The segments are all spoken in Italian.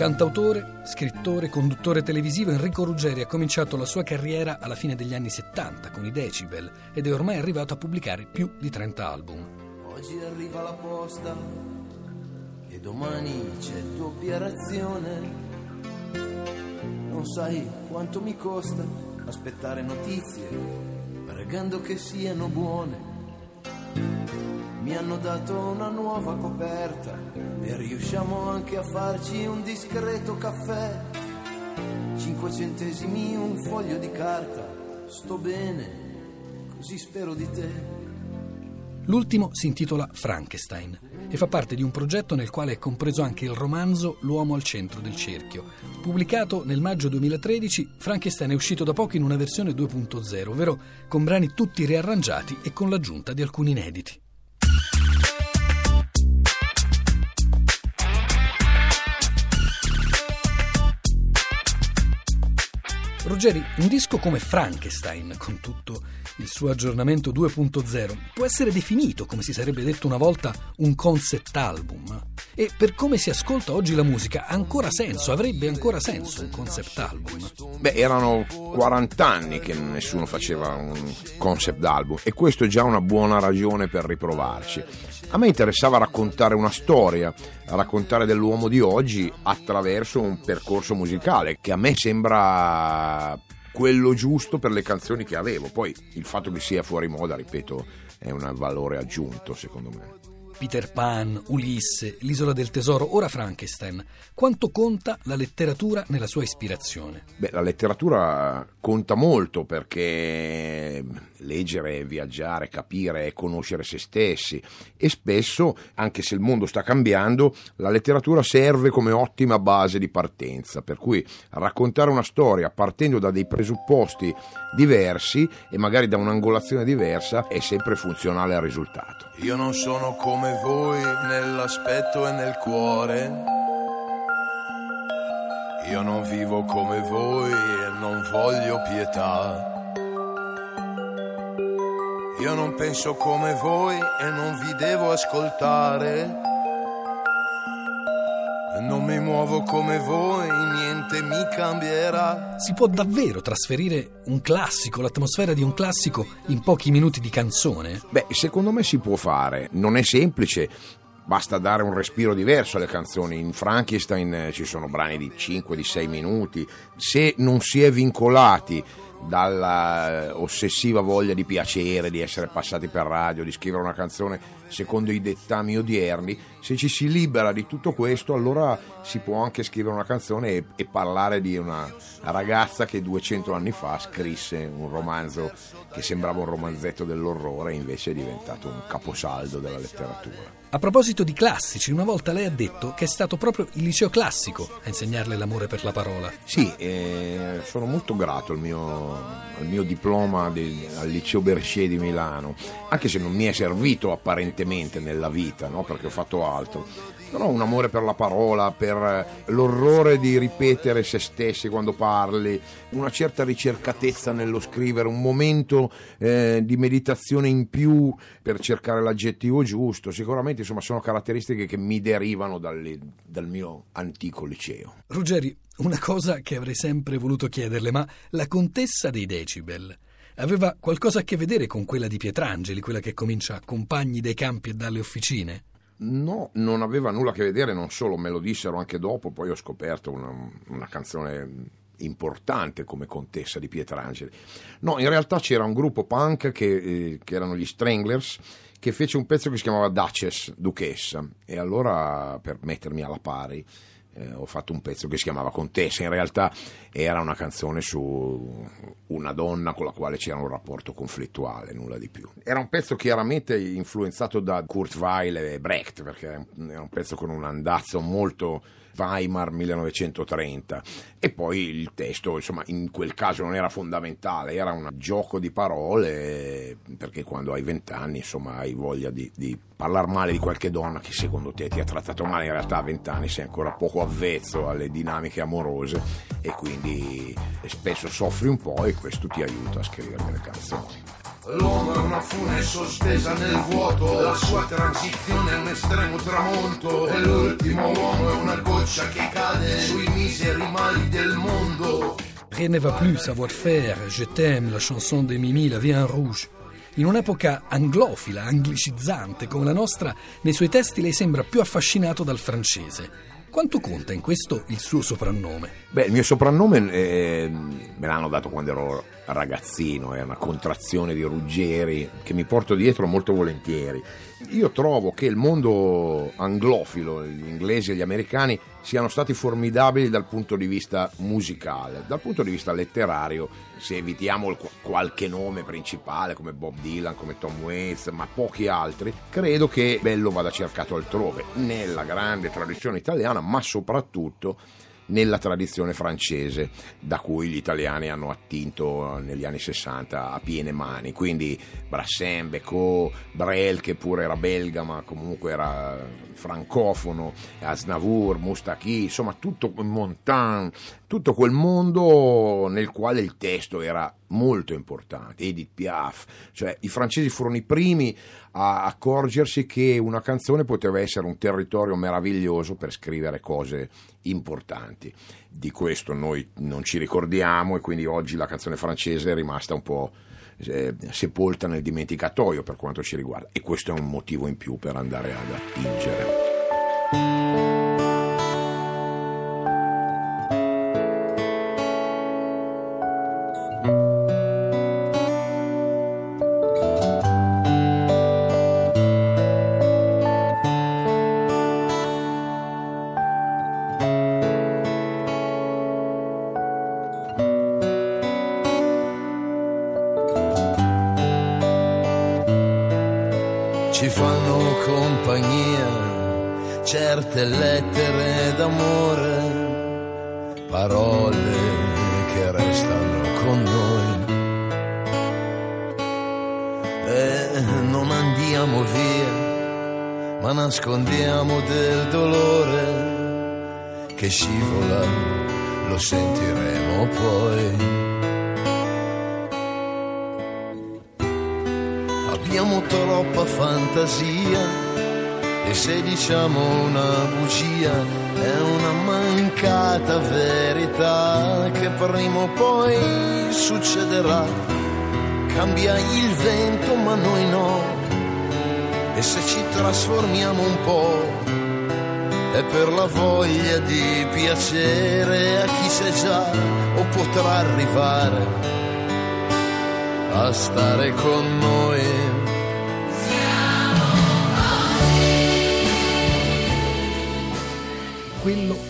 Cantautore, scrittore, conduttore televisivo, Enrico Ruggeri ha cominciato la sua carriera alla fine degli anni 70 con i Decibel ed è ormai arrivato a pubblicare più di 30 album. Oggi arriva la posta e domani c'è doppia razione. Non sai quanto mi costa aspettare notizie, pregando che siano buone. Mi hanno dato una nuova coperta e riusciamo anche a farci un discreto caffè. Cinque centesimi, un foglio di carta. Sto bene, così spero di te. L'ultimo si intitola Frankenstein e fa parte di un progetto nel quale è compreso anche il romanzo L'uomo al centro del cerchio. Pubblicato nel maggio 2013, Frankenstein è uscito da poco in una versione 2.0, ovvero con brani tutti riarrangiati e con l'aggiunta di alcuni inediti. Ruggeri, un disco come Frankenstein, con tutto il suo aggiornamento 2.0, può essere definito, come si sarebbe detto una volta, un concept album. E per come si ascolta oggi la musica, ha ancora senso, avrebbe ancora senso un concept album. Beh, erano 40 anni che nessuno faceva un concept album e questo è già una buona ragione per riprovarci. A me interessava raccontare una storia, raccontare dell'uomo di oggi attraverso un percorso musicale che a me sembra quello giusto per le canzoni che avevo. Poi il fatto che sia fuori moda, ripeto, è un valore aggiunto secondo me. Peter Pan, Ulisse, L'isola del tesoro, ora Frankenstein. Quanto conta la letteratura nella sua ispirazione? Beh, la letteratura conta molto perché leggere, viaggiare, capire e conoscere se stessi e spesso, anche se il mondo sta cambiando, la letteratura serve come ottima base di partenza, per cui raccontare una storia partendo da dei presupposti diversi e magari da un'angolazione diversa è sempre funzionale al risultato. Io non sono come voi nell'aspetto e nel cuore. Io non vivo come voi e non voglio pietà. Io non penso come voi e non vi devo ascoltare. Non mi muovo come voi, mi cambierà. Si può davvero trasferire un classico, l'atmosfera di un classico, in pochi minuti di canzone? Beh, secondo me si può fare. Non è semplice, basta dare un respiro diverso alle canzoni. In Frankenstein eh, ci sono brani di 5, di 6 minuti. Se non si è vincolati dalla eh, ossessiva voglia di piacere, di essere passati per radio, di scrivere una canzone secondo i dettami odierni, se ci si libera di tutto questo allora si può anche scrivere una canzone e, e parlare di una ragazza che 200 anni fa scrisse un romanzo che sembrava un romanzetto dell'orrore e invece è diventato un caposaldo della letteratura. A proposito di classici, una volta lei ha detto che è stato proprio il liceo classico a insegnarle l'amore per la parola. Sì, eh, sono molto grato al mio, al mio diploma di, al liceo Bercier di Milano, anche se non mi è servito apparentemente nella vita, no? perché ho fatto altro. Però un amore per la parola, per l'orrore di ripetere se stessi quando parli, una certa ricercatezza nello scrivere, un momento eh, di meditazione in più per cercare l'aggettivo giusto. Sicuramente insomma, sono caratteristiche che mi derivano dalle, dal mio antico liceo. Ruggeri, una cosa che avrei sempre voluto chiederle, ma la contessa dei decibel aveva qualcosa a che vedere con quella di Pietrangeli, quella che comincia compagni dei campi e dalle officine? No, non aveva nulla a che vedere, non solo me lo dissero anche dopo, poi ho scoperto una, una canzone importante come contessa di Pietrangeli. No, in realtà c'era un gruppo punk che, eh, che, erano gli Stranglers che fece un pezzo che si chiamava Duchess, Duchessa, e allora per mettermi alla pari eh, ho fatto un pezzo che si chiamava Contessa, in realtà era una canzone su una donna con la quale c'era un rapporto conflittuale, nulla di più. Era un pezzo chiaramente influenzato da Kurt Weill e Brecht, perché era un pezzo con un andazzo molto Weimar 1930 e poi il testo insomma in quel caso non era fondamentale era un gioco di parole perché quando hai vent'anni insomma hai voglia di, di parlare male di qualche donna che secondo te ti ha trattato male in realtà a vent'anni sei ancora poco avvezzo alle dinamiche amorose e quindi spesso soffri un po' e questo ti aiuta a scrivere delle canzoni L'uomo è una fune sospesa nel vuoto, la sua transizione è un estremo tramonto. E l'ultimo uomo è una goccia che cade sui mali del mondo. Rien ne va plus, savoir-faire, je t'aime, la chanson de Mimi, la vie en rouge. In un'epoca anglofila, anglicizzante come la nostra, nei suoi testi lei sembra più affascinato dal francese. Quanto conta in questo il suo soprannome? Beh, il mio soprannome eh, me l'hanno dato quando ero ragazzino, è una contrazione di Ruggeri che mi porto dietro molto volentieri. Io trovo che il mondo anglofilo, gli inglesi e gli americani, siano stati formidabili dal punto di vista musicale. Dal punto di vista letterario, se evitiamo qualche nome principale come Bob Dylan, come Tom Waits, ma pochi altri, credo che bello vada cercato altrove, nella grande tradizione italiana, ma soprattutto nella tradizione francese da cui gli italiani hanno attinto negli anni 60 a piene mani. Quindi Brassin, Becot, Brel che pure era belga ma comunque era francofono, Asnavour, Moustaki, insomma tutto Montan, tutto quel mondo nel quale il testo era molto importante, Edith Piaf, cioè i francesi furono i primi a accorgersi che una canzone poteva essere un territorio meraviglioso per scrivere cose importanti. Di questo noi non ci ricordiamo e quindi oggi la canzone francese è rimasta un po' eh, sepolta nel dimenticatoio per quanto ci riguarda e questo è un motivo in più per andare ad attingere. Certe lettere d'amore, parole che restano con noi. E non andiamo via, ma nascondiamo del dolore che scivola, lo sentiremo poi. abbiamo troppa fantasia e se diciamo una bugia è una mancata verità che prima o poi succederà. Cambia il vento ma noi no e se ci trasformiamo un po' è per la voglia di piacere a chi c'è già o potrà arrivare a stare con noi.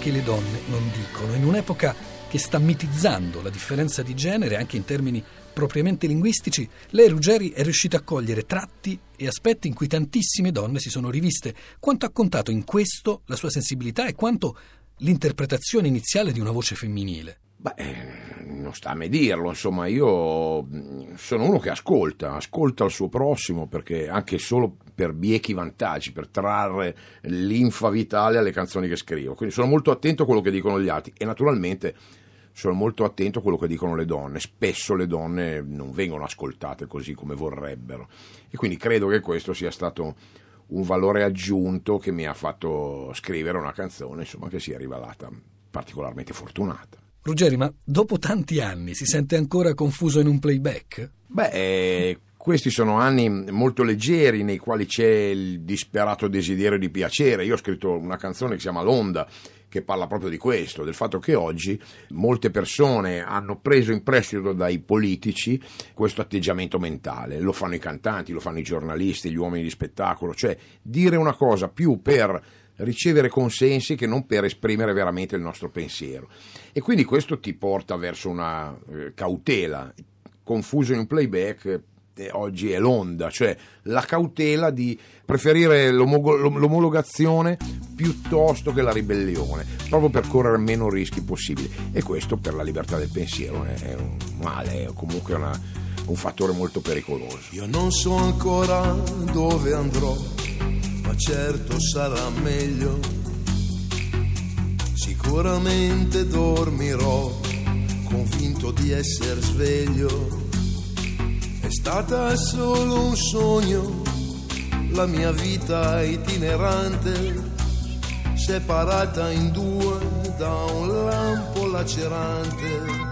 Che le donne non dicono, in un'epoca che sta mitizzando la differenza di genere anche in termini propriamente linguistici, lei Ruggeri è riuscita a cogliere tratti e aspetti in cui tantissime donne si sono riviste. Quanto ha contato in questo la sua sensibilità e quanto l'interpretazione iniziale di una voce femminile? Beh, non sta a me dirlo, insomma, io mm, sono uno che ascolta, ascolta il suo prossimo perché anche solo per biechi vantaggi, per trarre linfa vitale alle canzoni che scrivo. Quindi sono molto attento a quello che dicono gli altri e naturalmente sono molto attento a quello che dicono le donne. Spesso le donne non vengono ascoltate così come vorrebbero e quindi credo che questo sia stato un valore aggiunto che mi ha fatto scrivere una canzone, insomma, che è rivelata particolarmente fortunata. Ruggeri, ma dopo tanti anni si sente ancora confuso in un playback? Beh, eh, questi sono anni molto leggeri nei quali c'è il disperato desiderio di piacere. Io ho scritto una canzone che si chiama L'Onda che parla proprio di questo, del fatto che oggi molte persone hanno preso in prestito dai politici questo atteggiamento mentale, lo fanno i cantanti, lo fanno i giornalisti, gli uomini di spettacolo, cioè dire una cosa più per ricevere consensi che non per esprimere veramente il nostro pensiero. E quindi questo ti porta verso una eh, cautela. Confuso in un playback eh, oggi è l'onda, cioè la cautela di preferire l'omologazione piuttosto che la ribellione, proprio per correre meno rischi possibili. E questo per la libertà del pensiero è un male, è comunque una, un fattore molto pericoloso. Io non so ancora dove andrò certo sarà meglio. Sicuramente dormirò, convinto di essere sveglio. È stata solo un sogno, la mia vita itinerante, separata in due da un lampo lacerante